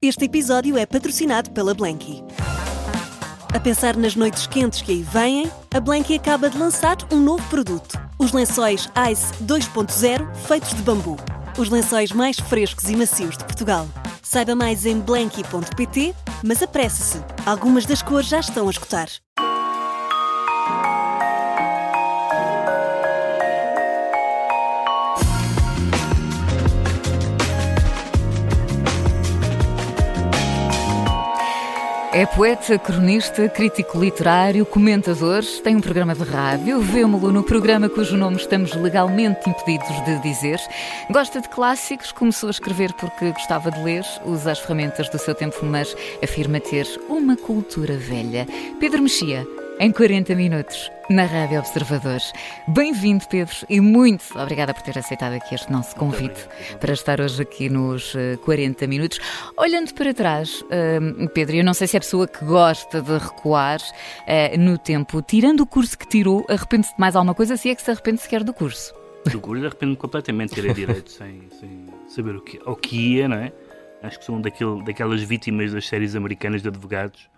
Este episódio é patrocinado pela Blanky. A pensar nas noites quentes que aí vêm, a Blanky acaba de lançar um novo produto: os lençóis Ice 2.0 feitos de bambu. Os lençóis mais frescos e macios de Portugal. Saiba mais em blanky.pt, mas apresse-se, algumas das cores já estão a escutar. É poeta, cronista, crítico literário, comentador, tem um programa de rádio, vemo-lo no programa cujo nome estamos legalmente impedidos de dizer. Gosta de clássicos, começou a escrever porque gostava de ler, usa as ferramentas do seu tempo, mas afirma ter uma cultura velha. Pedro Mexia, em 40 minutos, na Rádio Observadores. Bem-vindo, Pedro, e muito obrigada por ter aceitado aqui este nosso convite para estar hoje aqui nos 40 eh, minutos. Olhando para trás, uh, Pedro, eu não sei se é a pessoa que gosta de recuar uh, no tempo, tirando o curso que tirou, arrepende-se de mais alguma coisa, se é que se arrepende sequer do curso? Do curso arrependo-me completamente de ter direito sem, sem, saber o que, o que ia, não é? Acho que sou um daquele, daquelas vítimas das séries americanas de advogados.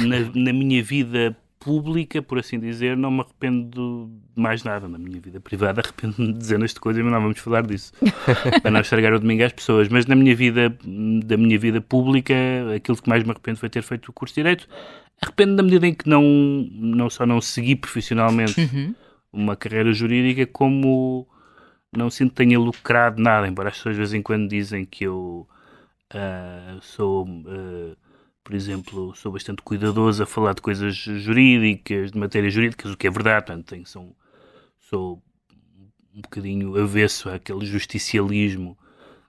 Na, na minha vida pública, por assim dizer, não me arrependo de mais nada. Na minha vida privada, arrependo-me de dezenas de coisas, mas não vamos falar disso. para não estragar o domingo às pessoas. Mas na minha vida, da minha vida pública, aquilo que mais me arrependo foi ter feito o curso de Direito. Arrependo na medida em que não, não só não segui profissionalmente uhum. uma carreira jurídica, como não sinto que tenha lucrado nada, embora as pessoas de vez em quando dizem que eu uh, sou. Uh, por exemplo, sou bastante cuidadoso a falar de coisas jurídicas, de matérias jurídicas, o que é verdade, portanto, tenho, sou, sou um bocadinho avesso àquele justicialismo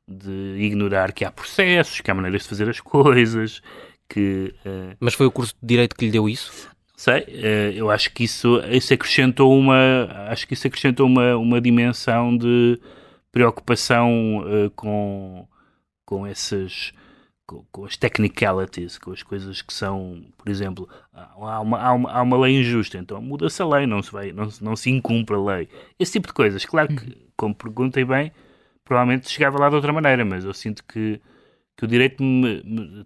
de ignorar que há processos, que há maneiras de fazer as coisas, que... Uh... Mas foi o curso de Direito que lhe deu isso? Sei, uh, eu acho que isso, isso acrescentou uma, acho que isso acrescentou uma, uma dimensão de preocupação uh, com, com essas com, com, as technicalities, com as coisas que são, por exemplo, há uma, há uma, há uma lei injusta, então muda-se a lei, não se, vai, não, não se incumpre a lei. Esse tipo de coisas. Claro que, como perguntei bem, provavelmente chegava lá de outra maneira, mas eu sinto que, que o direito,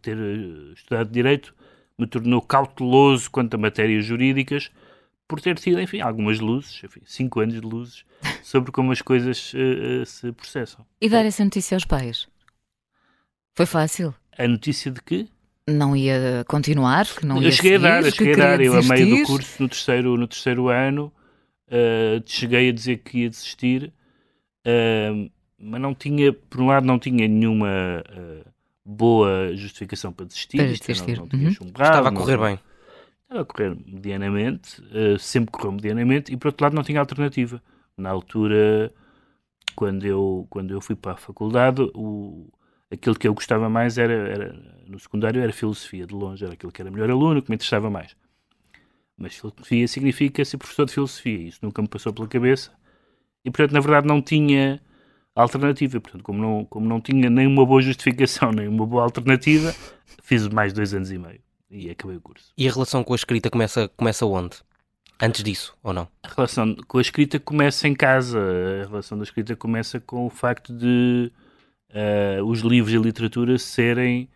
ter eh, estudado direito, me tornou cauteloso quanto a matérias jurídicas, por ter tido, enfim, algumas luzes, enfim, cinco anos de luzes, sobre como as coisas uh, uh, se processam. E dar essa notícia aos pais? Foi fácil? A notícia de que não ia continuar, que não ia eu cheguei seguir, a dar, eu cheguei a dar, eu a meio do curso, no terceiro, no terceiro ano, uh, cheguei a dizer que ia desistir, uh, mas não tinha, por um lado, não tinha nenhuma uh, boa justificação para desistir, para desistir. Não, não tinha uhum. Estava a correr bem. Estava a correr medianamente, sempre correu medianamente, e por outro lado não tinha alternativa. Na altura, quando eu, quando eu fui para a faculdade, o, aquilo que eu gostava mais era, era, no secundário era filosofia, de longe, era aquilo que era melhor aluno, que me interessava mais. Mas filosofia significa ser professor de filosofia, isso nunca me passou pela cabeça. E, portanto, na verdade, não tinha alternativa. Portanto, como não, como não tinha nem uma boa justificação, nem uma boa alternativa, fiz mais dois anos e meio e acabei o curso. E a relação com a escrita começa, começa onde? Antes disso, ou não? A relação com a escrita começa em casa. A relação da escrita começa com o facto de uh, os livros e a literatura serem,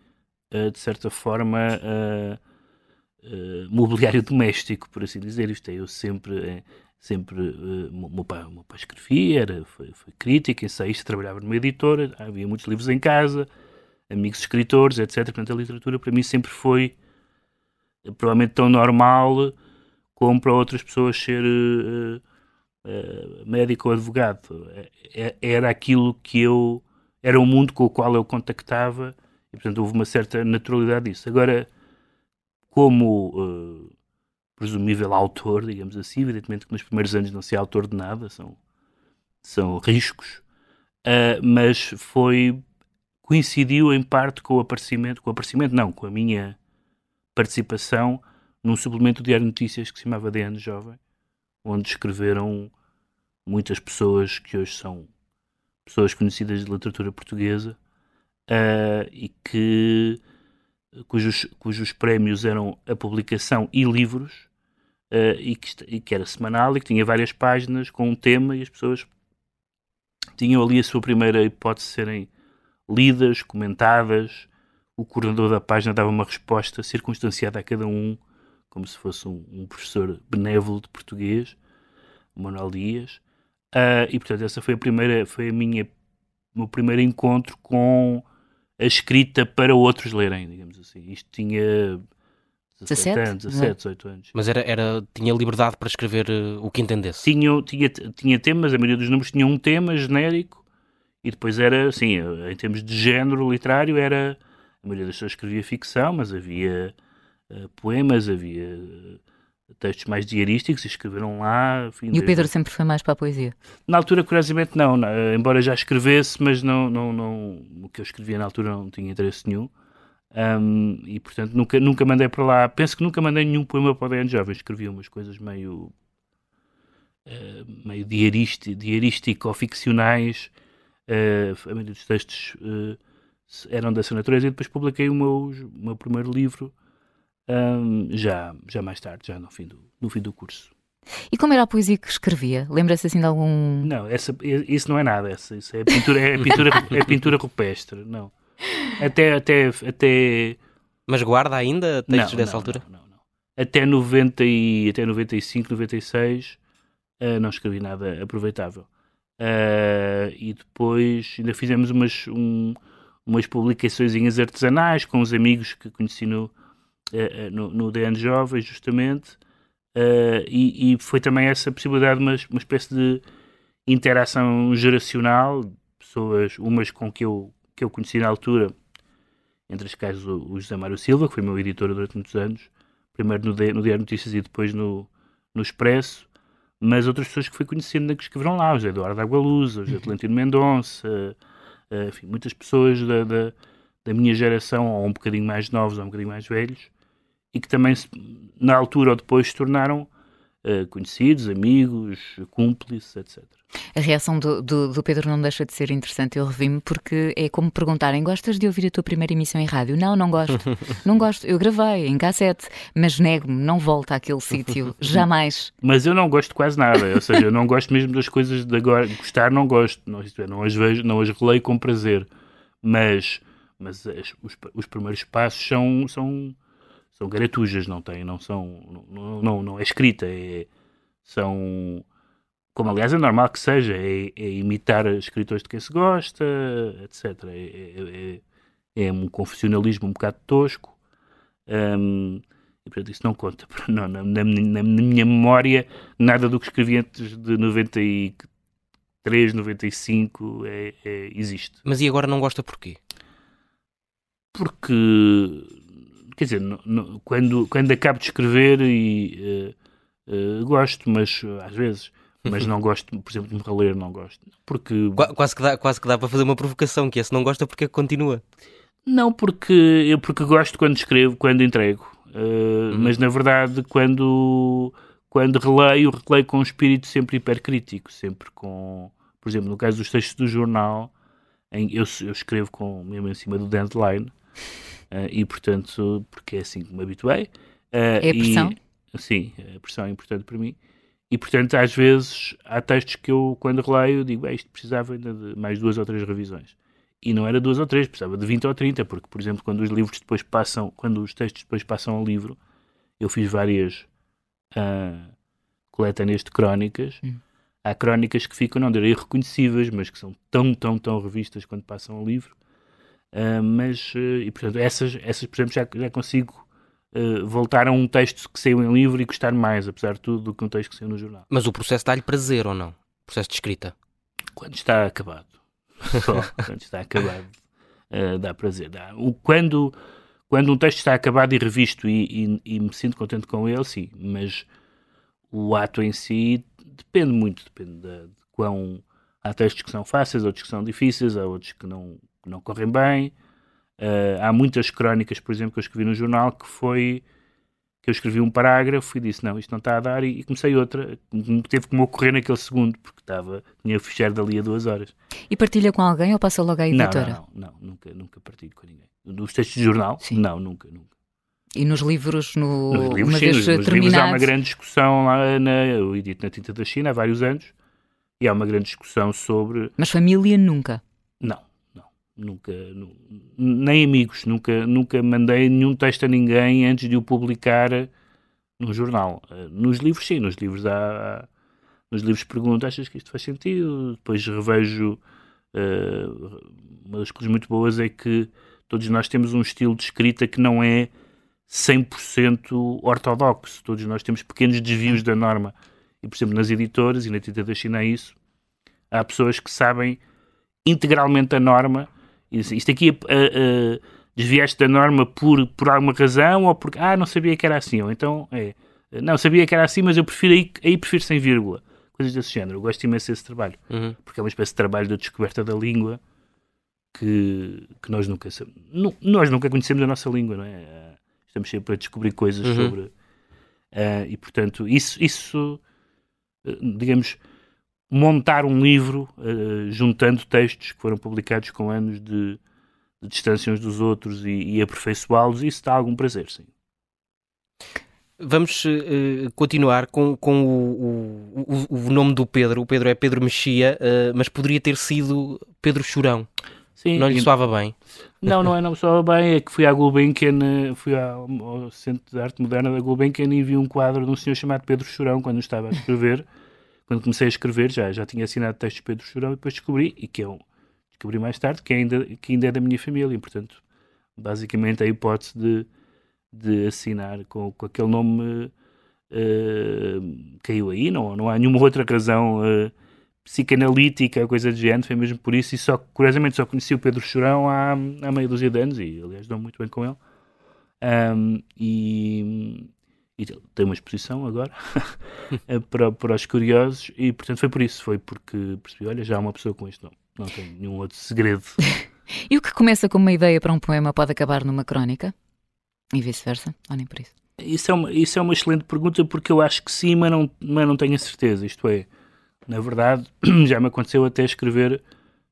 uh, de certa forma, uh, mobiliário doméstico, por assim dizer. Isto é, eu sempre, sempre meu, pai, meu pai escrevia, era, foi, foi crítico, ensaísta, trabalhava numa editora, havia muitos livros em casa, amigos escritores, etc. Portanto, a literatura para mim sempre foi provavelmente tão normal como para outras pessoas ser uh, uh, médico ou advogado. É, é, era aquilo que eu era o mundo com o qual eu contactava e, portanto, houve uma certa naturalidade disso. Agora, como uh, presumível autor, digamos assim, evidentemente que nos primeiros anos não se é autor de nada, são, são riscos, uh, mas foi coincidiu em parte com o aparecimento, com o aparecimento não, com a minha participação num suplemento Diário de Notícias que se chamava DN Jovem, onde escreveram muitas pessoas que hoje são pessoas conhecidas de literatura portuguesa uh, e que cujos, cujos prémios eram a publicação e livros uh, e, que, e, que, era semanal e que tinha várias páginas com um tema e as pessoas tinham ali a sua primeira hipótese de serem lidas, comentadas, o coordenador da página dava uma resposta circunstanciada a cada um, como se fosse um, um professor benévolo de português, Manuel Dias. Uh, e portanto, essa foi a primeira, foi a minha, o meu primeiro encontro com a escrita para outros lerem, digamos assim. Isto tinha 17 anos, 17, 18 anos. Mas era, era, tinha liberdade para escrever uh, o que entendesse? Tinha, tinha, tinha temas, a maioria dos números tinha um tema genérico e depois era, assim, em termos de género literário, era. A maioria das pessoas escrevia ficção, mas havia uh, poemas, havia uh, textos mais diarísticos e escreveram lá. Enfim, e o Pedro sempre foi mais para a poesia? Na altura, curiosamente, não. não embora já escrevesse, mas não, não, não, o que eu escrevia na altura não tinha interesse nenhum. Um, e portanto nunca, nunca mandei para lá. Penso que nunca mandei nenhum poema para o DN Jovem. Escrevi umas coisas meio. Uh, meio diarístico, diarístico ou ficcionais. Uh, a maioria dos textos uh, eram dessa natureza. E depois publiquei o meu, o meu primeiro livro um, já, já mais tarde, já no fim do, no fim do curso. E como era a poesia que escrevia? Lembra-se assim de algum. Não, essa, isso não é nada. Essa, isso é pintura, é pintura, é pintura rupestre. Não. Até, até, até... Mas guarda ainda textos não, dessa não, altura? Não, não, não. Até, 90 e, até 95, 96 uh, não escrevi nada aproveitável. Uh, e depois ainda fizemos umas, um, umas publicações artesanais com os amigos que conheci no, uh, no, no DN Jovem, justamente. Uh, e, e, foi também essa possibilidade de uma, uma espécie de interação geracional, pessoas, umas com que eu que eu conheci na altura, entre as quais o, o José Mário Silva, que foi meu editor durante muitos anos, primeiro no, no Diário Notícias e depois no, no Expresso, mas outras pessoas que fui conhecendo que escreveram lá, o José Eduardo Agualusa, o José Atlantino Mendonça, uh, enfim, muitas pessoas da, da, da, minha geração, ou um bocadinho mais novos, ou um bocadinho mais velhos, e que também, na altura ou depois, se tornaram uh, conhecidos, amigos, cúmplices, etc. A reação do, do, do, Pedro não deixa de ser interessante, eu revi-me, porque é como perguntarem: gostas de ouvir a tua primeira emissão em rádio? Não, não gosto. não gosto. Eu gravei em cassete, mas nego-me, não volto àquele sítio, jamais. Mas eu não gosto quase nada, ou seja, eu não gosto mesmo das coisas de agora. Gostar, não gosto, não, é, não as vejo, não as releio com prazer, mas, mas as, os, os primeiros passos são. são são garatujas, não tem, não são, não, não, não é escrita, é, são como aliás é normal que seja, é, é imitar escritores de quem se gosta, etc. É, é, é, é um confessionalismo um bocado tosco. Um, e portanto isso não conta. Não, na, na, na, minha memória, nada do que escrevi antes de 93, 95 é, é, existe. Mas e agora não gosta porquê? Porque, quer dizer, quando, quando acabo de escrever e uh, uh, gosto, mas às vezes mas não gosto, por exemplo, de me reler, não gosto. Porque... Quase que, dá, quase que dá para fazer uma provocação, que é se não gosta, porque é que continua? Não, porque eu porque gosto quando escrevo, quando entrego. Uh, uhum. Mas na verdade, quando, quando releio, releio com um espírito sempre hipercrítico, sempre com, por exemplo, no caso dos textos do jornal, em, eu, eu escrevo com, mesmo em cima do deadline, uh, e portanto, porque é assim que me habituei. Uh, é a pressão? E, sim, a pressão é importante para mim. E, portanto, às vezes há textos que eu, quando releio, digo, isto precisava ainda de mais duas ou três revisões. E não era duas ou três, precisava de 20 ou 30, porque, por exemplo, quando os livros depois passam, quando os textos depois passam ao livro, eu fiz várias uh, coletâneas de crónicas. Hum. Há crónicas que ficam, não direi irreconhecíveis, mas que são tão, tão, tão revistas quando passam ao livro. Uh, mas, uh, e portanto, essas, essas, por exemplo, já, já consigo uh, voltar a um texto que saiu em livro e gostar mais, apesar de tudo, do que um texto que saiu no jornal. Mas o processo dá-lhe prazer ou não? O processo de escrita? Quando está acabado. Só quando está acabado uh, dá prazer. Dá. O, quando, quando um texto está acabado e revisto e, e, e me sinto contente com ele, sim, mas o ato em si depende muito, depende de, de quão. Há textos que são fáceis, outros que são difíceis, há outros que não, que não correm bem. Uh, há muitas crónicas, por exemplo, que eu escrevi no jornal que foi que eu escrevi um parágrafo e disse não, isto não está a dar e, e comecei outra. Teve que me ocorrer naquele segundo, porque estava, tinha fechado dali a duas horas. E partilha com alguém ou passa logo à editora? Não, não, não, nunca, nunca partilho com ninguém. Nos textos de jornal? Sim. Não, nunca, nunca. E nos livros, no, nos livros, uma sim, vez nos, livros há uma grande discussão lá na, eu edito na Tinta da China há vários anos e há uma grande discussão sobre... Mas família nunca? Não, Nunca, nu- nem amigos, nunca, nunca mandei nenhum texto a ninguém antes de o publicar num jornal. Eh, Nos livros, sim, nos livros há. há- nos livros pergunto, achas que isto faz sentido? Depois revejo. eh, uma das coisas muito boas é que todos nós temos um estilo de escrita que não é 100% ortodoxo. Todos nós temos pequenos desvios da norma. E, por exemplo, nas editoras, e na Tinta da China é isso, há pessoas que sabem integralmente a norma isto aqui eh, eh, desviaste da norma por, por alguma razão ou porque, ah, não sabia que era assim, ou então, é, não, sabia que era assim, mas eu prefiro aí, aí prefiro sem vírgula. Coisas desse género. Eu gosto imenso desse trabalho, Uhum. porque é uma espécie de trabalho de descoberta da língua que, que nós nunca. Nu- Nós nunca conhecemos a nossa língua, não é? Eh, Estamos sempre a descobrir coisas Uhum. sobre. eh, e portanto, isso, isso digamos, montar um livro eh, juntando textos que foram publicados com anos de, de distância uns dos outros e, e aperfeiçoá-los, isso dá algum prazer, sim. Vamos eh, continuar com, com o, o- o- nome do Pedro. O Pedro é Pedro Mexia, eh, mas poderia ter sido Pedro Chorão. sim Não lhe soava bem. Não, não é, não só bem, é que fui à Gulbenkian, fui ao, ao Centro de Arte Moderna da Gulbenkian e vi um quadro de um senhor chamado Pedro Chorão quando estava a escrever. Quando comecei a escrever, já, já tinha assinado textos de Pedro Chorão e depois descobri, e que eu descobri mais tarde, que ainda, que ainda é da minha família, e portanto, basicamente a hipótese de, de assinar com, com aquele nome eh, caiu aí, não, não há nenhuma outra razão eh, psicanalítica, coisa do género, foi mesmo por isso, e só, curiosamente só conheci o Pedro Chorão há, há meia dúzia de anos, e aliás dou muito bem com ele. Ahm, e, e tem uma exposição agora eh, para, para os curiosos, e portanto foi por isso, foi porque percebi, olha, já há uma pessoa com este nome, não tem nenhum outro segredo. E o que começa como uma ideia para um poema pode acabar numa crónica? E vice-versa? Ou nem por isso? Isso é, uma, isso é uma excelente pergunta porque eu acho que sim, mas não, mas não tenho a certeza. Isto é, na verdade, já me aconteceu até escrever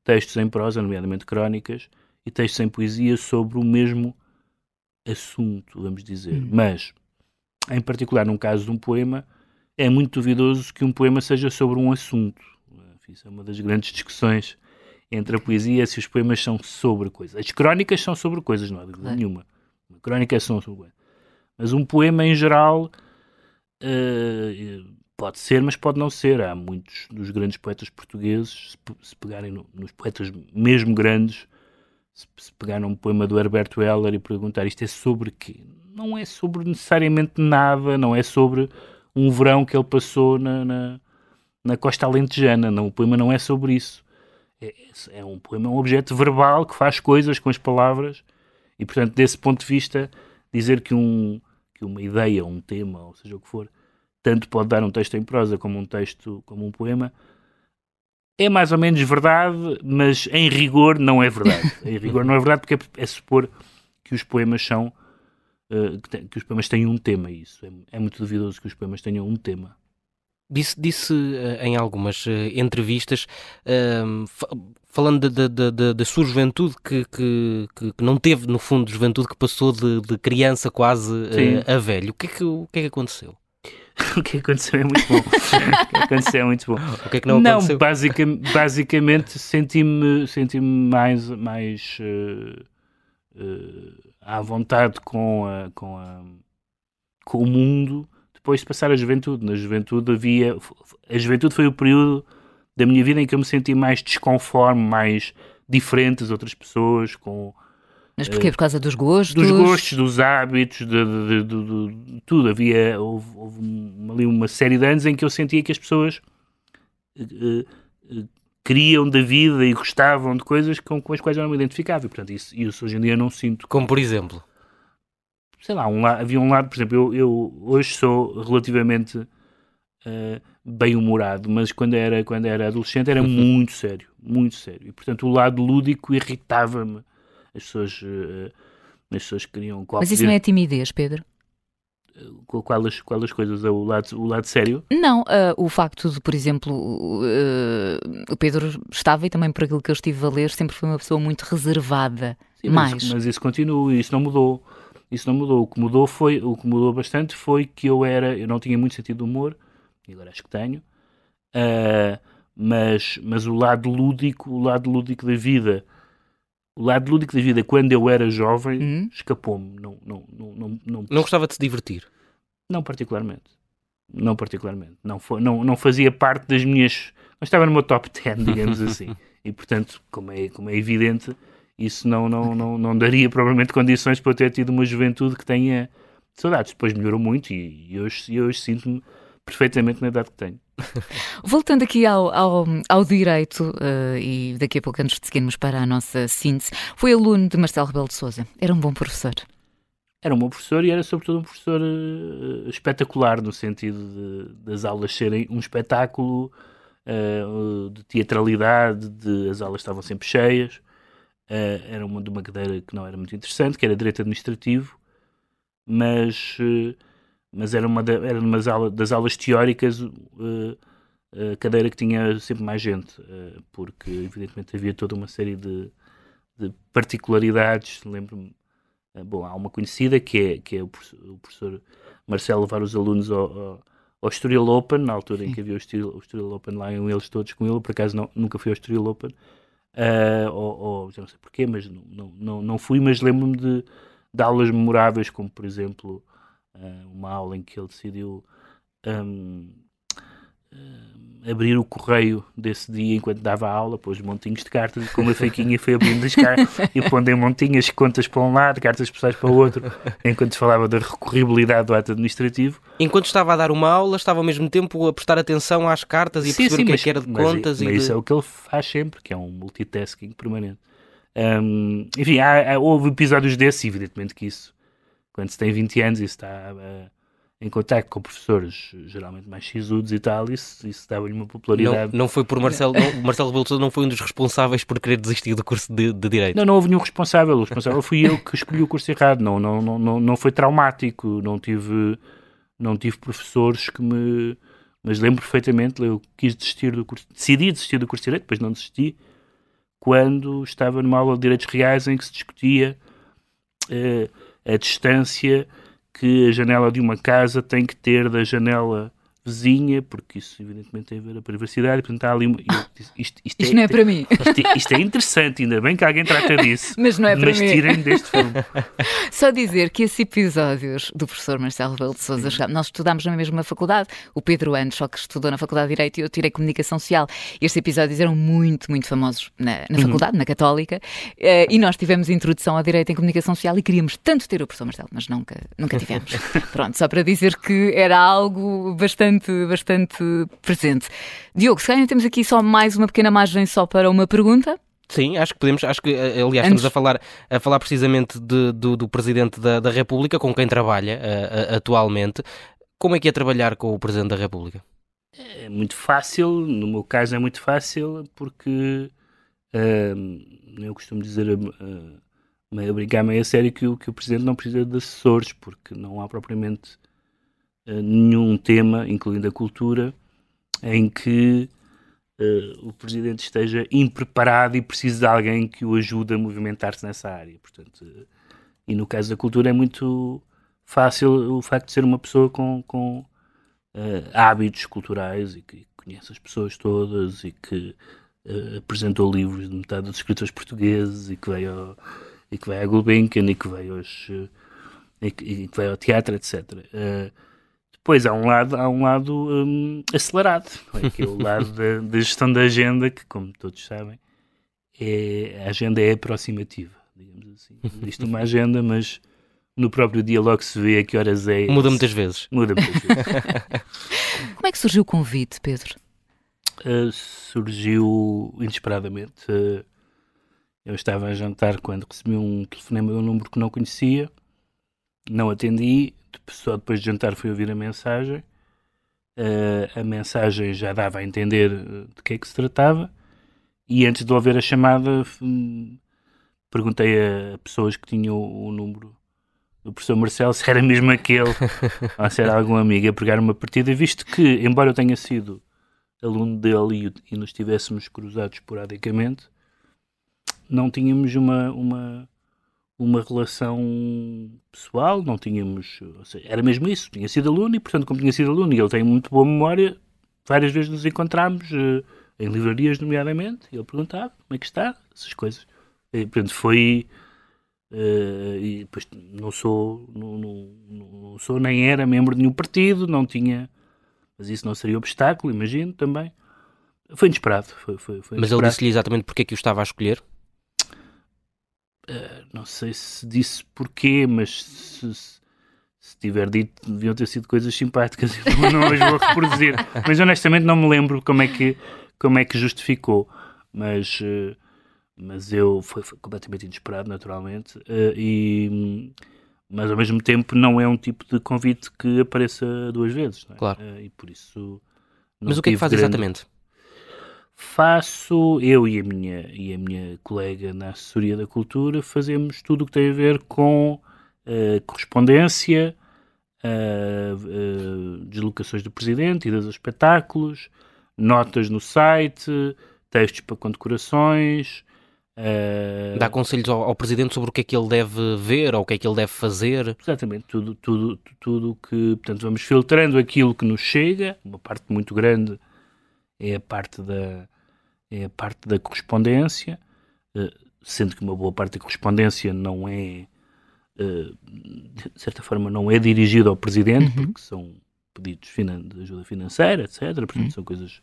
textos em prosa, nomeadamente crónicas, e textos em poesia sobre o mesmo assunto, vamos dizer. Hum. Mas, em particular, num caso de um poema, é muito duvidoso que um poema seja sobre um assunto. Isso é uma das grandes discussões entre a poesia, se os poemas são sobre coisas. As crónicas são sobre coisas, não há dúvida Claro. nenhuma. Uma crónica são sobre coisas. Mas um poema, em geral, eh, pode ser, mas pode não ser. Há muitos dos grandes poetas portugueses, se pegarem no- nos poetas mesmo grandes, se, se pegar num poema do Herberto Heller e perguntar isto é sobre quê? Não é sobre necessariamente nada, não é sobre um verão que ele passou na, na, na costa alentejana. Não, o poema não é sobre isso. É, é um poema, é um objeto verbal que faz coisas com as palavras e, portanto, desse ponto de vista, dizer que, um, que uma ideia, um tema, ou seja o que for, tanto pode dar um texto em prosa como um texto, como um poema, é mais ou menos verdade, mas em rigor não é verdade. em rigor não é verdade porque é, é supor que os poemas são eh, que, te- que os poemas têm um tema e isso é, é muito duvidoso que os poemas tenham um tema. Disse, disse eh, em algumas eh, entrevistas, ehm, fa- falando da- sua juventude, que, que, que- não teve, no fundo, juventude que passou de, de criança quase a velho. O que, é que, o que é que aconteceu? o que aconteceu é muito bom. o que aconteceu é muito bom. O que é que não, aconteceu? basica- basicamente senti-me senti mais, mais eh, eh, à vontade com, a, com, a, com o mundo depois de passar a juventude. Na juventude havia. A juventude foi o período da minha vida em que eu me senti mais desconforme, mais diferente das outras pessoas, com Mas porquê? Por causa dos gostos? dos gostos, dos hábitos, de, de- de- de- de tudo. Havia houve, houve um- ali uma série de anos em que eu sentia que as pessoas eh, eh, queriam da vida e gostavam de coisas com, com as quais eu não me identificava. E, portanto, isso, isso hoje em dia não sinto. Como por exemplo? Sei lá, um havia um lado, por exemplo, eu, eu hoje sou relativamente eh, bem-humorado, mas quando era, quando era adolescente era muito sério, muito sério. E, portanto, o lado lúdico irritava-me. As pessoas, eh, as pessoas queriam... Mas isso não é timidez, Pedro? Qual, as, qual as coisas? É o lado, o lado sério? Não, ah, o facto de, por exemplo, o- ah, o Pedro estava, e também por aquilo que eu estive a ler, sempre foi uma pessoa muito reservada. Sim, mas, Mais. mas isso continua, isso não mudou. Isso não mudou. O que mudou foi, o que mudou bastante foi que eu era, eu não tinha muito sentido de humor, e agora acho que tenho. Ah, mas, mas o lado lúdico, o lado lúdico da vida o lado lúdico da vida, quando eu era jovem, uhum. escapou-me. Não, não, não, não, não, não gostava de se divertir? Não particularmente. Não particularmente. Não, foi, não, não fazia parte das minhas. Não estava no meu top 10, digamos assim. e portanto, como é, como é evidente, isso não, não, não, não daria provavelmente condições para eu ter tido uma juventude que tenha saudades. Depois melhorou muito e, e hoje, e hoje sinto-me perfeitamente na idade que tenho. Voltando aqui ao, ao, ao direito, uh, e daqui a pouco antes de seguirmos para a nossa síntese, foi aluno de Marcelo Rebelo de Souza. Era um bom professor? Era um bom professor e era sobretudo um professor uh, espetacular, no sentido de, das aulas serem um espetáculo uh, de teatralidade, de, as aulas estavam sempre cheias. era uma de uma cadeira que não era muito interessante, que era direito administrativo, mas mas era uma, da, era uma das aulas teóricas uh, a cadeira que tinha sempre mais gente, uh, porque evidentemente havia toda uma série de, de particularidades. Lembro-me, uh, bom, há uma conhecida que é, que é o, professor, o professor Marcelo levar os alunos ao, ao, ao Estoril Open, na altura em que havia o Estoril, o Estoril Open lá, iam eles todos com ele, por acaso não, nunca fui ao Estoril Open, ou, ou, já não sei porquê, mas não, não, não, não fui, mas lembro-me de, de aulas memoráveis, como por exemplo uma aula em que ele decidiu um, uh, abrir o correio desse dia enquanto dava a aula, pôs montinhos de cartas, com uma faquinha foi abrindo as cartas e pondo em montinhas contas para um lado, cartas pessoais para o outro, enquanto falava da recorribilidade do ato administrativo. Enquanto estava a dar uma aula, estava ao mesmo tempo a prestar atenção às cartas e sim, perceber sim, o que, é mas, que era de mas, contas. Mas, e isso de... é o que ele faz sempre, que é um multitasking permanente. Um, enfim, há, há, houve episódios desses, evidentemente que isso quando se tem 20 anos e se está uh, em contato com professores geralmente mais sisudos e tal, isso, isso dava-lhe uma popularidade. Não, não foi por Marcelo, não, Marcelo Rebelo não foi um dos responsáveis por querer desistir do curso de, de Direito? Não, não houve nenhum responsável. O responsável fui eu que escolhi o curso errado. Não, não, não, não, não foi traumático. Não tive, não tive professores que me... Mas lembro perfeitamente, eu quis desistir do curso, decidi desistir do curso de Direito, depois não desisti, quando estava numa aula de Direitos Reais em que se discutia... Uh, a distância que a janela de uma casa tem que ter da janela vizinha, porque isso evidentemente tem a ver a privacidade, e portanto há ali. Isto, isto, isto, isto é, não é para mim. Isto, isto, é interessante, ainda bem que alguém trata disso. mas não é para mas mim. Mas tirem deste filme. Só dizer que esses episódios do professor Marcelo Rebelo de Souza, nós estudámos na mesma faculdade, o Pedro Andes, só que estudou na Faculdade de Direito e eu tirei Comunicação Social. Estes episódios eram muito, muito famosos na, na uhum. faculdade, uhum. na Católica, eh, e nós tivemos introdução ao Direito em Comunicação Social e queríamos tanto ter o professor Marcelo, mas nunca, nunca tivemos. Pronto, só para dizer que era algo bastante, bastante presente. Diogo, se calhar temos aqui só mais uma pequena margem só para uma pergunta. Sim, acho que podemos, acho que eh, aliás Antes... estamos a falar, a falar precisamente de, do, do Presidente da, da, República, com quem trabalha uh, atualmente. Como é que é trabalhar com o Presidente da República? É muito fácil, no meu caso é muito fácil, porque uh, eu costumo dizer uh, meio a brincar, meio a sério, que, que o Presidente não precisa de assessores, porque não há propriamente nenhum tema, incluindo a cultura, em que uh, o Presidente esteja impreparado e precise de alguém que o ajude a movimentar-se nessa área. Portanto, uh, e no caso da cultura é muito fácil o facto de ser uma pessoa com, com hábitos culturais e que conhece as pessoas todas e que apresentou livros de metade dos escritores portugueses e que veio ao, e que vai à Gulbenkian e que veio aos, e que, e que vai ao teatro, etc. Pois há um lado, há um lado um, acelerado, é? que é o lado da, da, gestão da agenda, que, como todos sabem, é, a agenda é aproximativa, digamos assim. Existe uma agenda, mas no próprio dia logo se vê a que horas é. Muda muitas vezes. Muda muitas vezes. Como é que surgiu o convite, Pedro? Uh, surgiu inesperadamente. Uh, eu estava a jantar quando recebi um telefonema de um número que não conhecia, não atendi, só depois de jantar fui ouvir a mensagem. Uh, a mensagem já dava a entender eh, de que é que se tratava. E antes de ouvir a chamada, hum, perguntei a pessoas que tinham o, o número do professor Marcelo se era mesmo aquele ou se era algum amigo a pegar uma partida, visto que, embora eu tenha sido aluno dele e, e nos tivéssemos cruzado esporadicamente, não tínhamos uma, uma, uma relação pessoal, não tínhamos. Seja, era mesmo isso, tinha sido aluno e, portanto, como tinha sido aluno e ele tem muito boa memória, várias vezes nos encontramos uh, em livrarias, nomeadamente, e ele perguntava como é que está, essas coisas. E, portanto, foi. Uh, e depois não sou, não, não, não, sou, nem era membro de nenhum partido, não tinha. Mas isso não seria obstáculo, imagino também. Foi inesperado. Foi, foi, foi mas inesperado. ele disse-lhe exatamente porque é que o estava a escolher? Uh, não sei se disse porquê, mas se, se, se tiver dito, deviam ter sido coisas simpáticas, não as vou reproduzir. mas honestamente não me lembro como é que, como é que justificou. Mas. Uh, mas eu foi, foi, completamente inesperado, naturalmente, uh, e, mas ao mesmo tempo não é um tipo de convite que apareça duas vezes, é? Claro. E por isso. Mas o que é que faz grande... exatamente? Faço, eu e a, minha, e a minha colega na assessoria da cultura, fazemos tudo o que tem a ver com uh, correspondência, deslocações do presidente e dos espetáculos, notas no site, textos para condecorações, Uh... Dá conselhos ao, ao, Presidente sobre o que é que ele deve ver ou o que é que ele deve fazer. Exatamente, tudo, tudo, tudo que. Portanto, vamos filtrando aquilo que nos chega, uma parte muito grande é a parte da, é a parte da correspondência, uh, sendo que uma boa parte da correspondência não é. Uh, de certa forma, não é dirigida ao Presidente, uhum. porque são pedidos de ajuda financeira, etc. Portanto, uhum. são coisas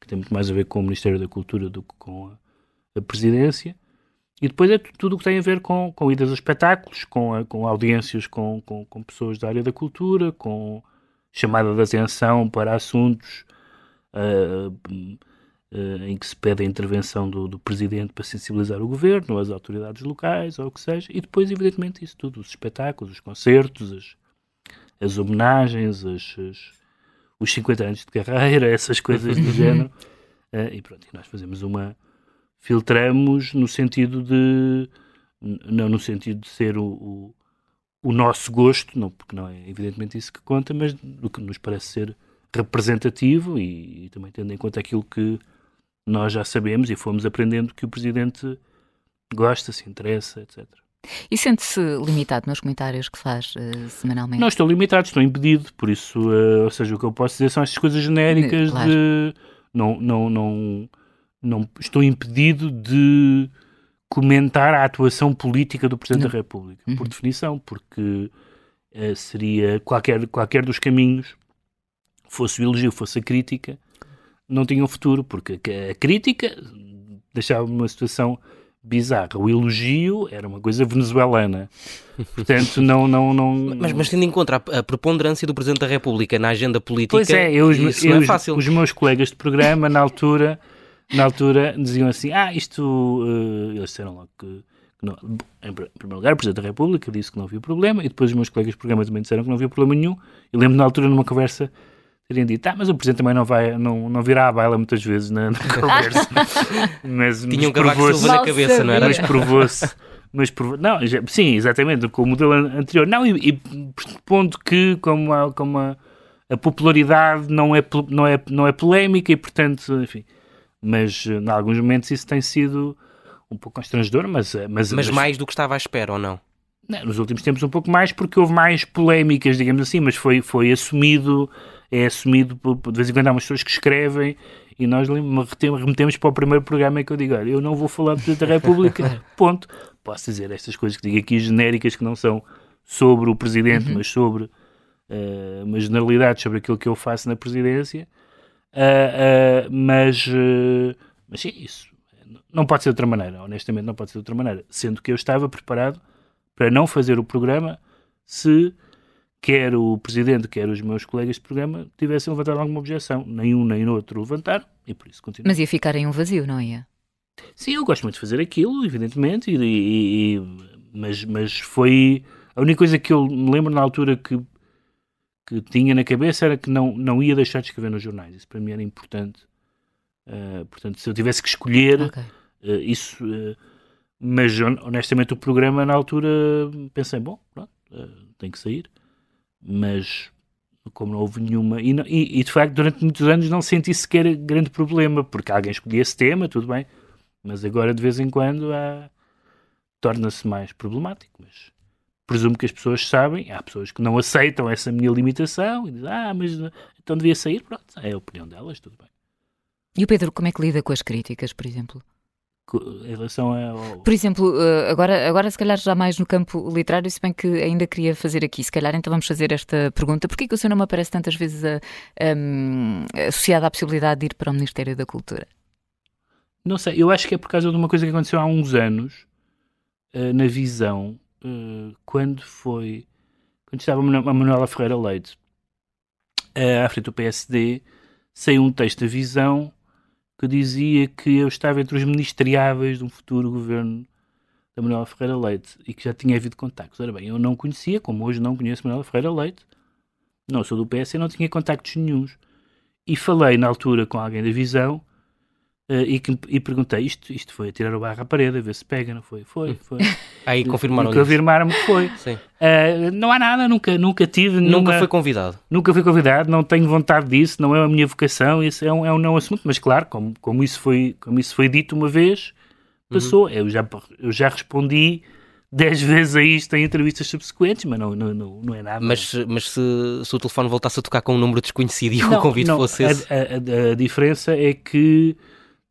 que têm muito mais a ver com o Ministério da Cultura do que com a a presidência. E depois é tudo o que tem a ver com, com idas a espetáculos, com, a, com audiências com, com, com, pessoas da área da cultura, com chamada de atenção para assuntos uh, em que se pede a intervenção do, do, presidente para sensibilizar o governo, as autoridades locais, ou o que seja. E depois, evidentemente, isso tudo: os espetáculos, os concertos, as, as homenagens, as, as, os 50 anos de carreira, essas coisas do género. Uh, e pronto, e nós fazemos uma filtramos no sentido de não no sentido de ser o, o, o, nosso gosto, não, porque não é evidentemente isso que conta, mas do que nos parece ser representativo e, e também tendo em conta aquilo que nós já sabemos e fomos aprendendo que o Presidente gosta, se interessa, etc. E sente-se limitado nos comentários que faz uh, semanalmente? Não estou limitado, estou impedido, por isso, uh, ou seja, o que eu posso dizer são estas coisas genéricas claro. de não, não, não, não estou impedido de comentar a atuação política do Presidente não. da República, uhum. por definição, porque uh, seria qualquer, qualquer dos caminhos, fosse o elogio, fosse a crítica, não tinham futuro, porque a, crítica deixava-me uma situação bizarra. O elogio era uma coisa venezuelana. Portanto, não. não, não... Mas, mas tendo em conta a, a, preponderância do Presidente da República na agenda política, pois é, eu, isso eu, não é fácil. Os, meus colegas de programa, na altura na altura diziam assim: ah, isto. Uh, eles disseram logo que. não, em primeiro lugar, o Presidente da República disse que não havia problema, e depois os meus colegas de programa também disseram que não havia problema nenhum. E lembro na altura, numa conversa, terem dito: ah, mas o Presidente também não, vai, não, não virá à baila muitas vezes na, na conversa. mas, Tinha um cavaco de na cabeça, não era? Mas provou-se. Mas prov... não, já, sim, exatamente, com o modelo anterior. Não, e, e ponto que, como, a, como a, a popularidade não é, não, é, não é polémica e, portanto, enfim mas em alguns momentos isso tem sido um pouco constrangedor, mas... Mas, mas, mas mais do que estava à espera, ou não? não? Nos últimos tempos um pouco mais, porque houve mais polémicas, digamos assim, mas foi, foi assumido, é assumido, de vez em quando há umas pessoas que escrevem e nós remetemos para o primeiro programa que eu digo, olha, eu não vou falar da República, ponto. Posso dizer estas coisas que digo aqui genéricas que não são sobre o Presidente, uhum. mas sobre uh, uma generalidade sobre aquilo que eu faço na Presidência, Uh, uh, mas, uh, mas sim, isso não pode ser de outra maneira, honestamente não pode ser de outra maneira, sendo que eu estava preparado para não fazer o programa se quer o Presidente, quer os meus colegas de programa tivessem levantado alguma objeção. Nenhum nem outro levantaram e por isso continuo. Mas ia ficar em um vazio, não ia? Sim, eu gosto muito de fazer aquilo, evidentemente, e, e, e, mas, mas foi a única coisa que eu me lembro na altura que que tinha na cabeça era que não, não ia deixar de escrever nos jornais. Isso para mim era importante. Uh, portanto, se eu tivesse que escolher okay. uh, isso. Uh, mas honestamente, o programa na altura pensei: bom, pronto, tem que sair. Mas como não houve nenhuma. E, e, de facto, durante muitos anos não senti sequer grande problema, porque alguém escolhia esse tema, tudo bem. Mas agora, de vez em quando, torna-se mais problemático. Mas presumo que as pessoas sabem, há pessoas que não aceitam essa minha limitação e dizem, ah, mas então devia sair, pronto, é a opinião delas, tudo bem. E o Pedro, como é que lida com as críticas, por exemplo? Em relação ao... Por exemplo, eh, agora, agora se calhar já mais no campo literário, se bem que ainda queria fazer aqui, se calhar então vamos fazer esta pergunta. Porquê que o seu nome aparece tantas vezes a, a, associado à possibilidade de ir para o Ministério da Cultura? Não sei, eu acho que é por causa de uma coisa que aconteceu há uns anos, uh, na visão, uh, quando foi, quando estava a Manuela Ferreira Leite à frente do PSD, saiu um texto da visão que dizia que eu estava entre os ministeriáveis de um futuro governo da Manuela Ferreira Leite e que já tinha havido contactos. Ora bem, eu não conhecia, como hoje não conheço Manuela Ferreira Leite, não sou do PS e não tinha contactos nenhums. E falei na altura com alguém da Visão e, que, e, perguntei, isto, isto foi a tirar o barro à parede, a ver se pega, não foi? Foi, hum. foi. Aí confirmaram Confirmaram-me que foi. Uh, não há nada, nunca, nunca tive. Nunca foi convidado. Nunca fui convidado, não tenho vontade disso, não é a minha vocação, isso é um, é um não assunto, mas claro, como, como, isso, foi, como isso foi dito uma vez, passou. Uhum. Eu, já, eu já respondi dez vezes a isto em entrevistas subsequentes, mas não, não, não, não é nada. Mas, mas se, se, o telefone voltasse a tocar com um número desconhecido e não, o convite não, fosse esse... A, a, a, diferença é que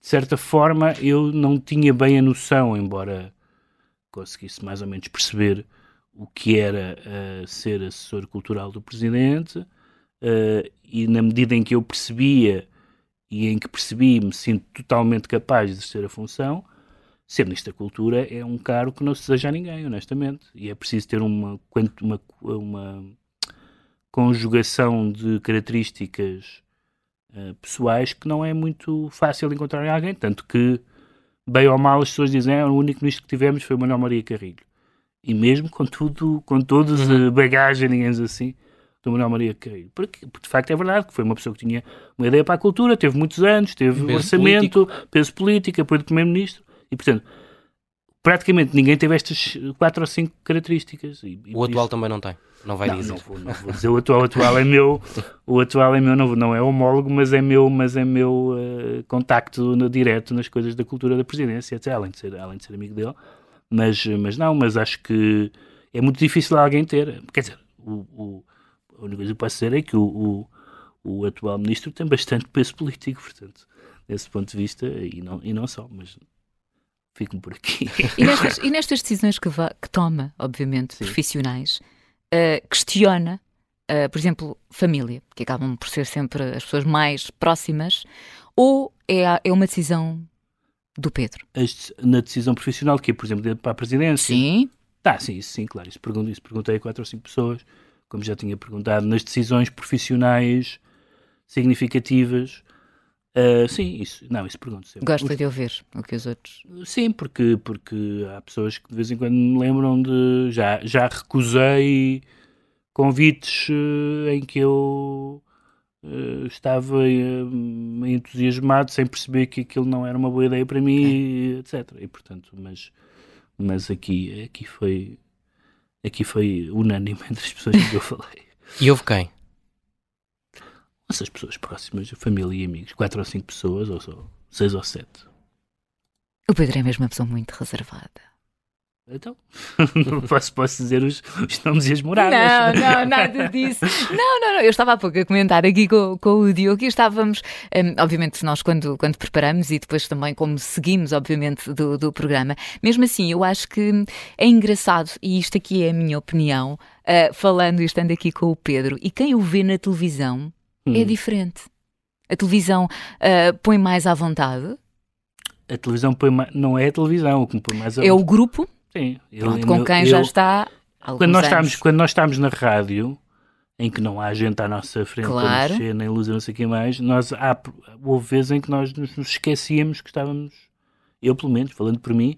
de certa forma, eu não tinha bem a noção, embora conseguisse mais ou menos perceber o que era uh, ser assessor cultural do presidente, uh, e na medida em que eu percebia e em que percebi, me sinto totalmente capaz de exercer a função, ser Ministro da Cultura é um cargo que não se deseja a ninguém, honestamente. E é preciso ter uma, uma, uma conjugação de características eh, pessoais que não é muito fácil encontrar em alguém. Tanto que, bem ou mal, as pessoas dizem ah, o único ministro que tivemos foi o Manuel Maria Carrilho. E mesmo com tudo, com toda a uhum. bagagem, digamos assim, do Manuel Maria Carrilho. Porque, porque, de facto é verdade que foi uma pessoa que tinha uma ideia para a cultura, teve muitos anos, teve peso orçamento, político. peso político, apoio do Primeiro-Ministro. E, portanto, praticamente ninguém teve estas quatro ou cinco características. E, o atual isso... também não tem. Não vai não, dizer. Não vou, não vou dizer o atual. O atual é meu, o atual é meu, não, não é homólogo, mas é meu, mas é meu uh, contacto no, direto nas coisas da cultura da presidência, etc, além de ser, além de ser amigo dele. Mas, mas não, mas acho que é muito difícil alguém ter. Quer dizer, o, o, a única coisa que posso dizer é que o, o, o atual ministro tem bastante peso político, portanto, desse ponto de vista, e não, e não só, mas fico por aqui. E nestas, e nestas decisões que, que toma, obviamente, Sim. profissionais, uh, questiona, uh, por exemplo, família, que acabam por ser sempre as pessoas mais próximas, ou é, é uma decisão do Pedro? na decisão profissional, que é, por exemplo, para a presidência? Sim. Tá, sim, sim, claro. Isso, pergunto, isso perguntei a quatro ou cinco pessoas, como já tinha perguntado, nas decisões profissionais significativas Uh, sim, isso, não, isso pergunto sempre. Gosta de ouvir o que os outros. Sim, porque, porque há pessoas que de vez em quando me lembram de. Já, já recusei convites uh, em que eu uh, estava entusiasmado sem perceber que aquilo não era uma boa ideia para mim, é. etc. E portanto, mas, mas aqui, aqui foi. Aqui foi unânime entre as pessoas que eu falei. E houve quem? Essas pessoas próximas, família e amigos, quatro ou cinco pessoas, ou só seis ou sete. O Pedro é mesmo uma pessoa muito reservada. Então, posso, posso dizer os, os, nomes e as moradas. Não, não, nada disso. Não, não, não. Eu estava há pouco a comentar aqui com, com o Diogo e estávamos, um, obviamente, nós quando, quando preparamos e depois também como seguimos, obviamente, do, do programa, mesmo assim, eu acho que é engraçado, e isto aqui é a minha opinião, uh, falando e estando aqui com o Pedro, e quem o vê na televisão hum. é diferente. A televisão uh, põe mais à vontade. A televisão põe mais, não é a televisão, o que me põe mais à É o grupo Sim, Pronto, com quem eu, já está. Quando nós, estamos, quando nós estamos na rádio, em que não há gente à nossa frente claro. para mexer, nem luz, não sei o que mais, nós, há, houve vezes em que nós nos esquecíamos que estávamos, eu pelo menos, falando por mim,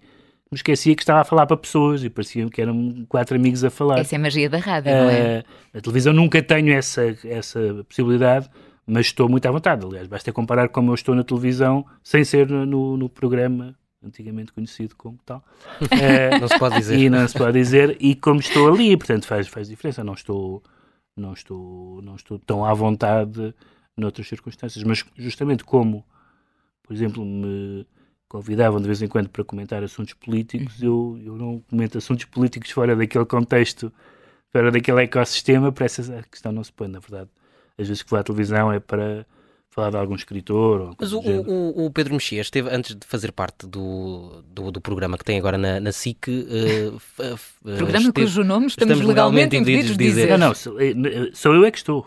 me esquecia que estava a falar para pessoas e parecia que eram quatro amigos a falar. Essa é a magia da rádio, uh, não é? Na televisão nunca tenho essa, essa possibilidade, mas estou muito à vontade. Aliás, basta comparar como eu estou na televisão sem ser no, no programa antigamente conhecido como tal. Uh, não se pode dizer. E não se pode dizer, e como estou ali, portanto faz, faz diferença. Não estou, não, estou, não estou tão à vontade noutras circunstâncias, mas justamente como, por exemplo, me convidavam de vez em quando para comentar assuntos políticos, uhum. eu, eu não comento assuntos políticos fora daquele contexto, fora daquele ecossistema, para essa questão não se põe, na verdade. Às vezes que vou à televisão é para falar de algum escritor. Mas o, o, o, Pedro Mexia esteve, antes de fazer parte do, do, do programa que tem agora na, na SIC. Uh, programa esteve, cujo nome estamos, estamos legalmente, impedidos de dizer. Não, não, sou, sou eu é que estou.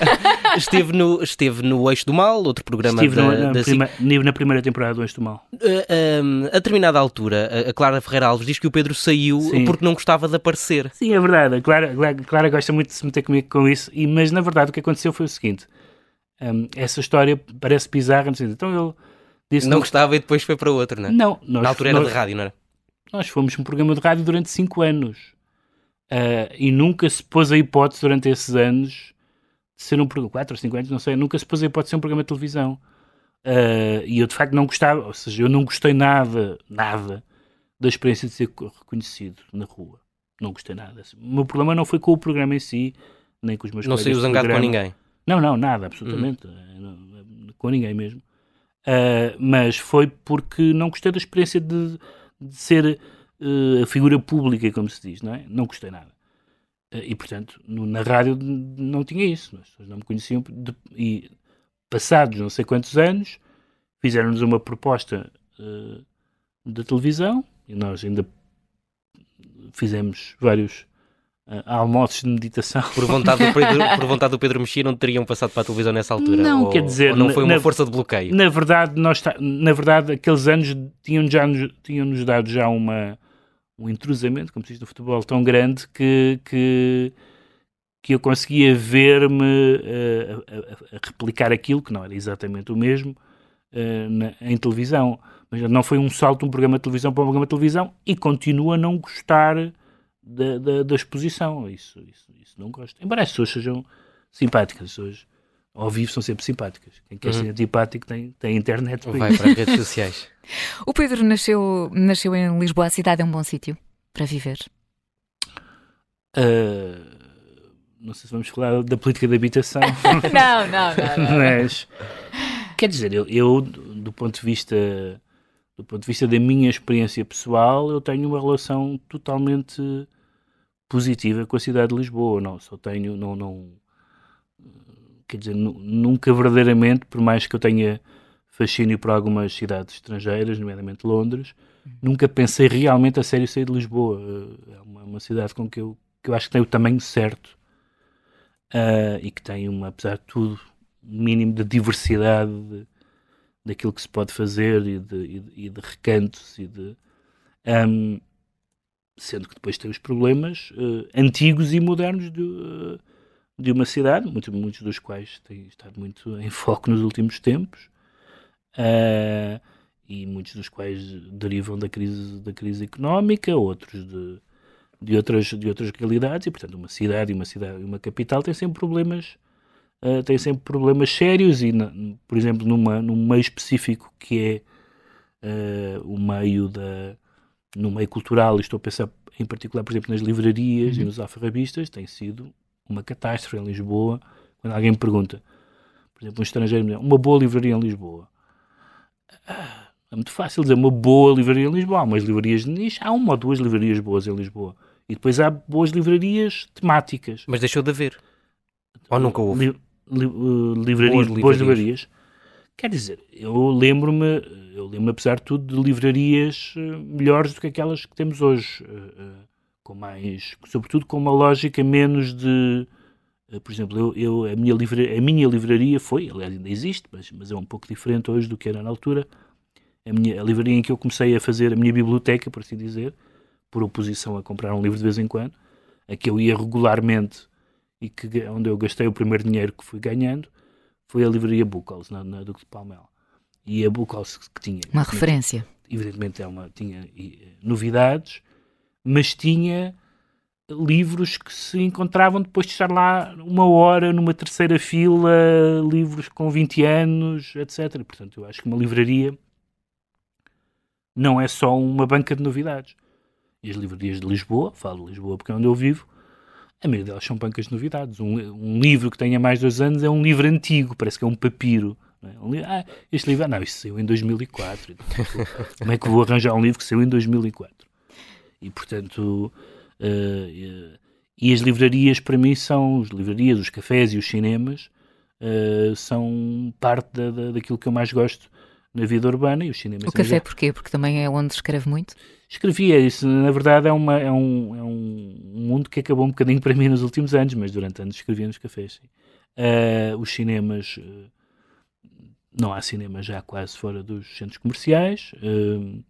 esteve, no, esteve no Eixo do Mal, outro programa estive da, no, na, da prima, SIC. na primeira temporada do Eixo do Mal. Uh, a determinada altura, a Clara Ferreira Alves diz que o Pedro saiu Sim. porque não gostava de aparecer. Sim, é verdade. A Clara, a Clara gosta muito de se meter comigo com isso, e, mas na verdade o que aconteceu foi o seguinte um, essa história parece bizarra. Então ele disse. Não, gostava e depois foi para outro, não é? Não. Nós, Na altura era nós, de rádio, não era? Nós fomos um programa de rádio durante 5 anos. Uh, e nunca se pôs a hipótese durante esses anos de ser um programa, 4 ou 5 anos, não sei, nunca se pôs a hipótese de ser um programa de televisão. Uh, e eu de facto não gostava, ou seja, eu não gostei nada, nada da experiência de ser reconhecido na rua. Não gostei nada. O meu problema não foi com o programa em si, nem com os meus Não saiu zangado com ninguém. Não, não, nada, absolutamente. Uhum. Com ninguém mesmo. Uh, mas foi porque não gostei da experiência de, de ser uh, a figura pública, como se diz, não é? Não gostei nada. Uh, e, portanto, no, na rádio não tinha isso. As pessoas não me conheciam. De, e, passados não sei quantos anos, fizeram-nos uma proposta da televisão e nós ainda fizemos vários almoços de meditação. Por vontade, do Pedro, por vontade do Pedro Mexia não teriam passado para a televisão nessa altura? Não, ou, quer dizer... Não foi uma na, força de bloqueio? Na verdade, nós, na verdade aqueles anos tinham-nos já, tinham dado já uma, um intrusamento, como se diz no futebol, tão grande que... que que eu conseguia ver-me uh, a, a, replicar aquilo, que não era exatamente o mesmo, uh, na, em televisão. Mas não foi um salto de um programa de televisão para um programa de televisão e continuo a não gostar da, da, da exposição. Isso, isso, isso não gosto. Embora as pessoas sejam simpáticas, as pessoas ao vivo são sempre simpáticas. Quem quer uhum. ser antipático tem, tem internet para Vai para as redes sociais. o Pedro nasceu, nasceu em Lisboa. A cidade é um bom sítio para viver? Uh, não sei se vamos falar da política de habitação. não, não, não, não. Mas, quer dizer, eu, eu, do ponto de vista do ponto de vista da minha experiência pessoal, eu tenho uma relação totalmente positiva com a cidade de Lisboa. Não, só tenho, não, não quer dizer, nunca verdadeiramente, por mais que eu tenha fascínio por algumas cidades estrangeiras, nomeadamente Londres, nunca pensei realmente a sério sair de Lisboa. É uma, uma cidade com que eu, que eu acho que tem o tamanho certo uh, e que tem, uma, apesar de tudo, um mínimo de diversidade de, daquilo que se pode fazer e de, e de, e de recantos e de. Um, sendo que depois tem os problemas uh, antigos e modernos de, uh, de uma cidade, muito, muitos dos quais têm estado muito em foco nos últimos tempos, uh, e muitos dos quais derivam da crise, da crise económica, outros de, de, outras, de outras realidades, e portanto uma cidade e uma cidade uma capital têm sempre problemas uh, sempre problemas sérios e, na, por exemplo, numa, num meio específico que é o meio da no meio cultural, estou a pensar em particular, por exemplo, nas livrarias uhum. e nos alfarrabistas, tem sido uma catástrofe em Lisboa. Quando alguém me pergunta, por exemplo, um estrangeiro, uma boa livraria em Lisboa. É muito fácil dizer uma boa livraria em Lisboa. Há umas livrarias de nicho, há uma ou duas livrarias boas em Lisboa. E depois há boas livrarias temáticas. Mas deixou de haver. Ou nunca houve? Li li, uh, livrarias, boas, boas livrarias. Quer dizer, eu lembro-me, eu lembro apesar de tudo, de livrarias uh, melhores do que aquelas que temos hoje, uh, com mais, sobretudo com uma lógica menos de, por exemplo, eu, eu, a, minha livraria, a minha livraria foi, aliás ainda existe, mas, mas é um pouco diferente hoje do que era na altura, a, minha, a livraria em que eu comecei a fazer a minha biblioteca, por assim dizer, por oposição a comprar um livro de vez em quando, a que eu ia regularmente e que onde eu gastei o primeiro dinheiro que fui ganhando foi a livraria Buchholz, na, na Duque de Palmel. E a Buchholz que tinha... Uma referência. Evidentemente é uma, tinha novidades, mas tinha livros que se encontravam depois de estar lá uma hora numa terceira fila, livros com 20 anos, etc. E, portanto, eu acho que uma livraria não é só uma banca de novidades. E as livrarias de Lisboa, falo de Lisboa porque é onde eu vivo, a maioria delas são pancas de novidades. Um, um, livro que tenha mais de dois anos é um livro antigo, parece que é um papiro. É? Um livro, ah, este livro, ah, não, isto saiu em 2004. Como é que vou arranjar um livro que saiu em 2004? E, portanto, uh, e as livrarias para mim são, as livrarias, os cafés e os cinemas uh, são parte da, da, daquilo que eu mais gosto na vida urbana e o cinema. O café porquê? Porque também é onde escreve muito? Escrevia isso, na verdade é, uma, é, um, é um mundo que acabou um bocadinho para mim nos últimos anos, mas durante anos escrevia nos cafés. Uh, os cinemas, uh, não há cinema já quase fora dos centros comerciais, uh,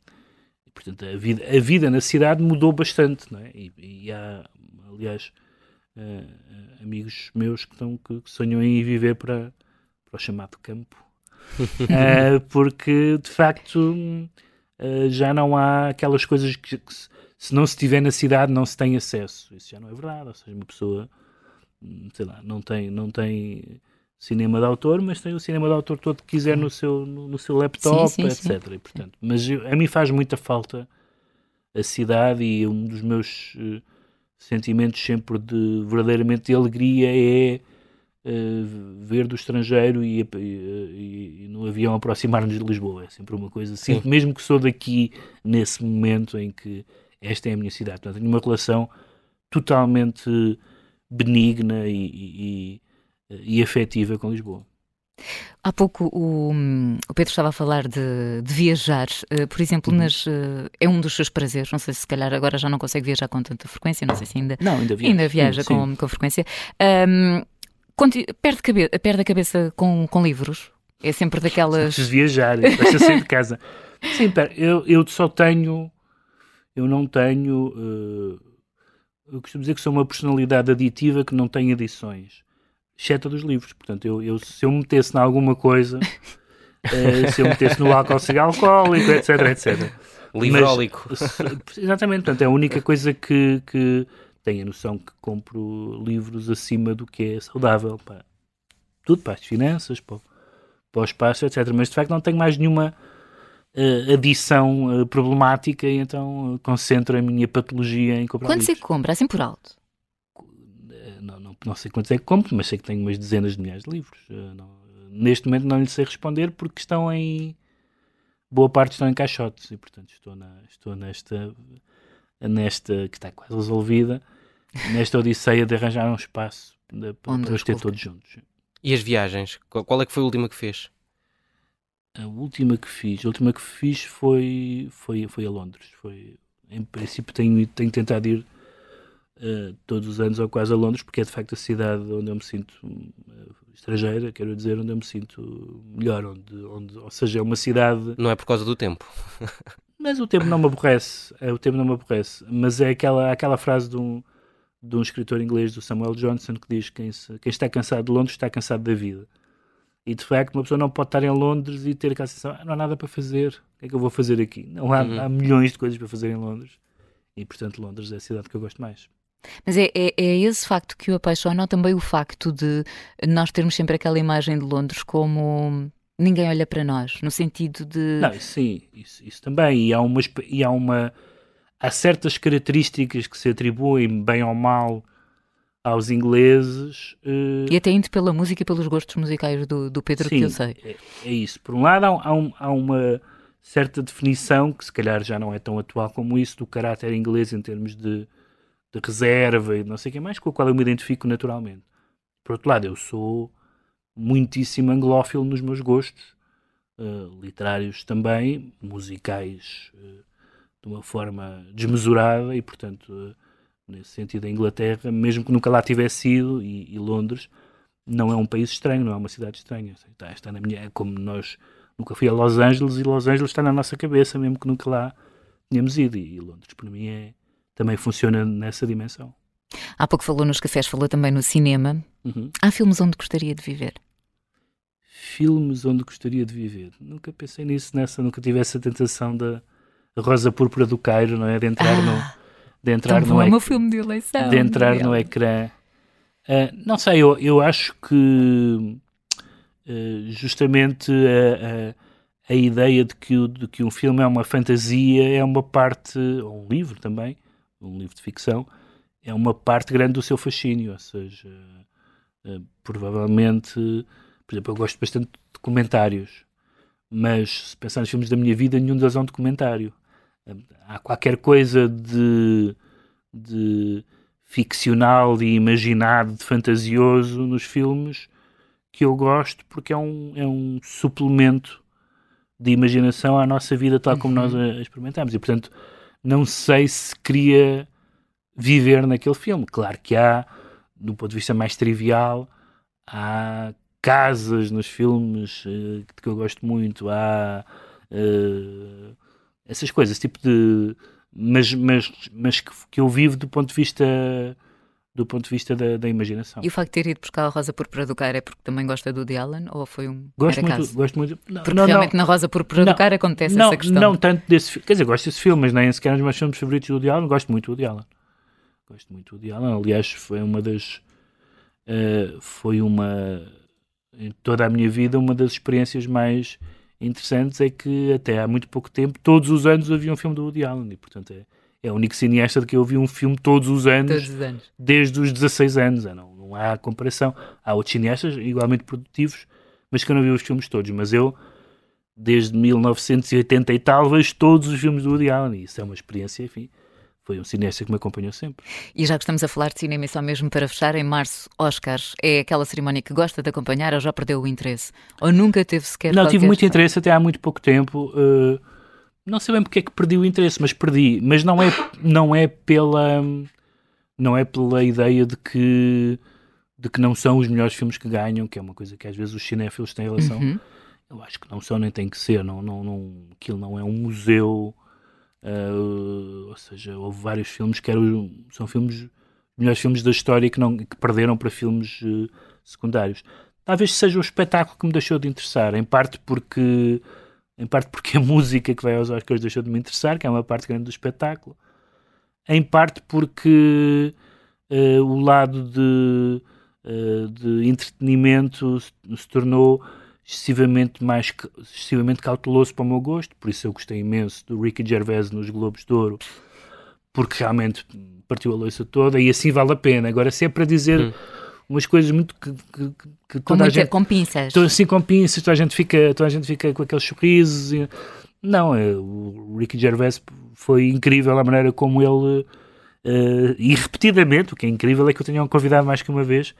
portanto a vida, a vida na cidade mudou bastante, não é? e, e há, aliás, amigos meus que, estão, que sonham em viver para, para o chamado campo, porque de facto uh, já não há aquelas coisas que, que, se não se tiver na cidade não se tem acesso. Isso já não é verdade. Ou seja, uma pessoa, hum, sei lá, não tem, não tem cinema de autor, mas tem o cinema de autor todo que quiser no seu, no, no seu laptop, sim, sim, etc. Sim. E, portanto, mas eu, a mim faz muita falta a cidade e um dos meus uh, sentimentos sempre de verdadeiramente de alegria é uh, ver do estrangeiro e, e, e no avião aproximar-nos de Lisboa. É sempre uma coisa assim, mesmo que sou daqui nesse momento em que esta é a minha cidade. Portanto, tenho uma relação totalmente benigna e, e, e afetiva com Lisboa. Há pouco o, o, Pedro estava a falar de, de viajar, uh, por exemplo, uhum. nas, uh, é um dos seus prazeres. Não sei se, se calhar agora já não consegue viajar com tanta frequência, não sei se ainda, não, ainda viaja, ainda viaja sim, com, sim. com frequência. Um, perde, cabe perde a cabeça com, com livros? É sempre daquelas. Preciso viajar, basta sair de casa. Sim, pera, eu, eu só tenho. Eu não tenho. Uh, eu costumo dizer que sou uma personalidade aditiva que não tem edições, exceto dos livros. Portanto, eu, eu se eu metesse em alguma coisa, uh, se eu metesse no álcool seria alcoólico, etc, etc. Livrólico. Mas, exatamente, portanto, é a única coisa que, que tenho a noção que compro livros acima do que é saudável. Pá. Tudo para as finanças, para, para o espaço, etc. Mas de facto não tenho mais nenhuma uh, adição uh, problemática e então uh, concentro a minha patologia em comprar Quantos livros. é que compra, assim por alto? Não, não, não, sei quantos é que compro, mas sei que tenho umas dezenas de milhares de livros. Não, neste momento não lhe sei responder porque estão em. Boa parte estão em caixotes e, portanto, estou, na, estou nesta nesta, que está quase resolvida, nesta odisseia de arranjar um espaço de, para, os ter todos juntos. E as viagens? Qual é que foi a última que fez? A última que fiz, a última que fiz foi, foi, foi a Londres. Foi, em princípio tenho, tenho tentado ir uh, todos os anos ou quase a Londres, porque é de facto a cidade onde eu me sinto uh, estrangeira, quero dizer, onde eu me sinto melhor, onde, onde, ou seja, é uma cidade... Não é por causa do tempo? Mas o tempo não me aborrece, é, o tempo não me aborrece, mas é aquela, aquela frase de um, de um escritor inglês, do Samuel Johnson, que diz quem, se, quem está cansado de Londres está cansado da vida. E de facto, uma pessoa não pode estar em Londres e ter aquela sensação, ah, não há nada para fazer, o que é que eu vou fazer aqui? Não há, uhum. há milhões de coisas para fazer em Londres. E portanto, Londres é a cidade que eu gosto mais. Mas é, é, é, esse facto que o apaixona ou também o facto de nós termos sempre aquela imagem de Londres como ninguém olha para nós, no sentido de. Não, sim, isso, isso também. E há, uma, e há uma. Há certas características que se atribuem, bem ou mal, aos ingleses. Uh... E até indo pela música e pelos gostos musicais do, do Pedro, sim, que eu sei. É, é isso. Por um lado, há, há, um, há, uma certa definição, que se calhar já não é tão atual como isso, do caráter inglês em termos de, de reserva e não sei o que mais, com a qual eu me identifico naturalmente. Por outro lado, eu sou muitíssimo anglófilo nos meus gostos, uh, literários também, musicais uh, de uma forma desmesurada e, portanto, uh, nesse sentido, a Inglaterra, mesmo que nunca lá tivesse ido, e, e, Londres, não é um país estranho, não é uma cidade estranha. Está, está na minha, é como nós nunca fui a Los Angeles e Los Angeles está na nossa cabeça, mesmo que nunca lá tínhamos ido. E, e Londres, para mim, é, também funciona nessa dimensão. Há pouco falou nos cafés, falou também no cinema. Uhum. Há filmes onde gostaria de viver? filmes onde gostaria de viver. Nunca pensei nisso, nessa, nunca tive essa tentação da Rosa Púrpura do Cairo, não é? De entrar ah, no. De entrar no é o meu filme de eleição. De entrar no ecrã. Uh, não sei, eu, eu acho que uh, justamente a, a, a, ideia de que, de que um filme é uma fantasia é uma parte, ou um livro também, um livro de ficção, é uma parte grande do seu fascínio, ou seja, uh, provavelmente por exemplo, eu gosto bastante de documentários, mas se pensar nos filmes da minha vida, nenhum deles é um documentário. Há qualquer coisa de, de ficcional, de imaginado, de fantasioso nos filmes que eu gosto porque é um, é um suplemento de imaginação à nossa vida tal como nós Uhum. a, a experimentamos. E, portanto, não sei se queria viver naquele filme. Claro que há, do ponto de vista mais trivial, há casas nos filmes eh, que eu gosto muito, há eh, essas coisas, esse tipo de. Mas, mas, mas que, que eu vivo do ponto de vista do ponto de vista da, da imaginação. E o facto de ter ido buscar a Rosa Púrpura do Cara é porque também gosta do Woody Allen ou foi um Gosto muito, acaso? gosto muito. Não, Porque não, realmente não, na Rosa Púrpura do Cara acontece não, essa questão. não tanto desse filme. Quer dizer, gosto desse filme, mas nem sequer é um dos meus filmes favoritos do Woody Allen. Gosto muito do Woody Allen. Gosto muito do Woody Allen. Aliás, foi uma das. eh, foi uma. Em toda a minha vida, uma das experiências mais interessantes é que até há muito pouco tempo, todos os anos havia um filme do Woody Allen. E, portanto, é, é o único cineasta de que eu vi um filme todos os anos Todos os anos. desde os 16 anos. Ah, Não, não há comparação. Há outros cineastas igualmente produtivos, mas que eu não vi os filmes todos. Mas eu, desde 1980 e tal, vejo todos os filmes do Woody Allen. E isso é uma experiência, enfim. Foi um cineasta que me acompanhou sempre. E já que estamos a falar de cinema e só mesmo para fechar, em março, Oscars é aquela cerimónia que gosta de acompanhar ou já perdeu o interesse? Ou nunca teve sequer não, tive muito interesse até há muito pouco tempo. eh, não sei bem porque é que perdi o interesse, mas perdi. Mas não é, não é pela. Não é pela ideia de que, de que não são os melhores filmes que ganham, que é uma coisa que às vezes os cinéfilos têm relação. Uhum. Eu acho que não são, nem tem que ser. Não, não, não, aquilo não é um museu. Eh, ou seja, houve vários filmes que eram, são filmes, melhores filmes da história que, não, que perderam para filmes eh, secundários. Talvez seja o espetáculo que me deixou de interessar, em parte porque em parte porque a música que vai aos Oscars deixou de me interessar, que é uma parte grande do espetáculo, em parte porque eh, o lado de, de entretenimento se, se tornou excessivamente mais excessivamente cauteloso para o meu gosto, por isso eu gostei imenso do Ricky Gervais nos Globos de Ouro, porque realmente partiu a louça toda e assim vale a pena. Agora, se é para dizer Hum. umas coisas muito que, que- que- que Com, toda a gente com pinças. Estou assim com pinças, toda a gente fica, toda a gente fica com aqueles sorrisos. e- Não, é, o Ricky Gervais foi incrível a maneira como ele, eh, e repetidamente, o que é incrível é que eu tenha um convidado mais que uma vez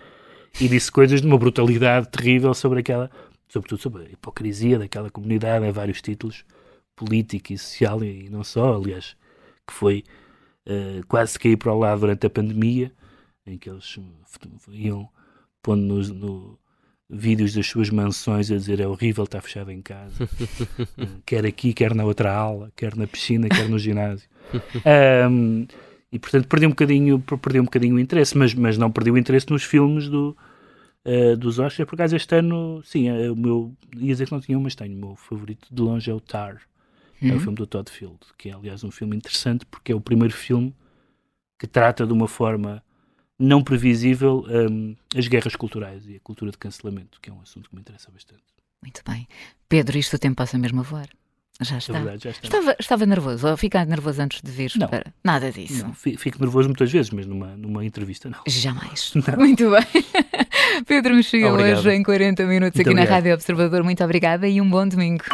e disse coisas de uma brutalidade terrível sobre aquela, sobretudo sobre a hipocrisia daquela comunidade em vários títulos, político e social e não só, aliás, que foi eh, quase cair para o lado durante a pandemia, em que eles eh, iam pondo nos- no, vídeos das suas mansões a dizer é horrível estar fechado em casa, Eh, quer aqui, quer na outra aula, quer na piscina, quer no ginásio. Ahm, e portanto perdi um bocadinho, perdi um bocadinho o interesse, mas, mas não perdi o interesse nos filmes do, eh, dos Oscars. Por acaso este ano, sim, é o meu, ia dizer que não tinha um, mas tenho. O meu favorito de longe é o Tar, é o Uhum. filme do Todd Field, que é aliás um filme interessante porque é o primeiro filme que trata de uma forma não previsível hum, as guerras culturais e a cultura de cancelamento, que é um assunto que me interessa bastante. Muito bem. Pedro, isto o tempo passa mesmo a voar. Já É está. verdade, já está. Estava, estava nervoso ou ficar nervoso antes de vir? Não. Para... Nada disso. Não, fi- fico nervoso muitas vezes, mas numa, numa entrevista não. Jamais. Não. Muito bem. Pedro Mexia hoje em 40 minutos Muito aqui na obrigado. Rádio Observador. Muito obrigada e um bom domingo.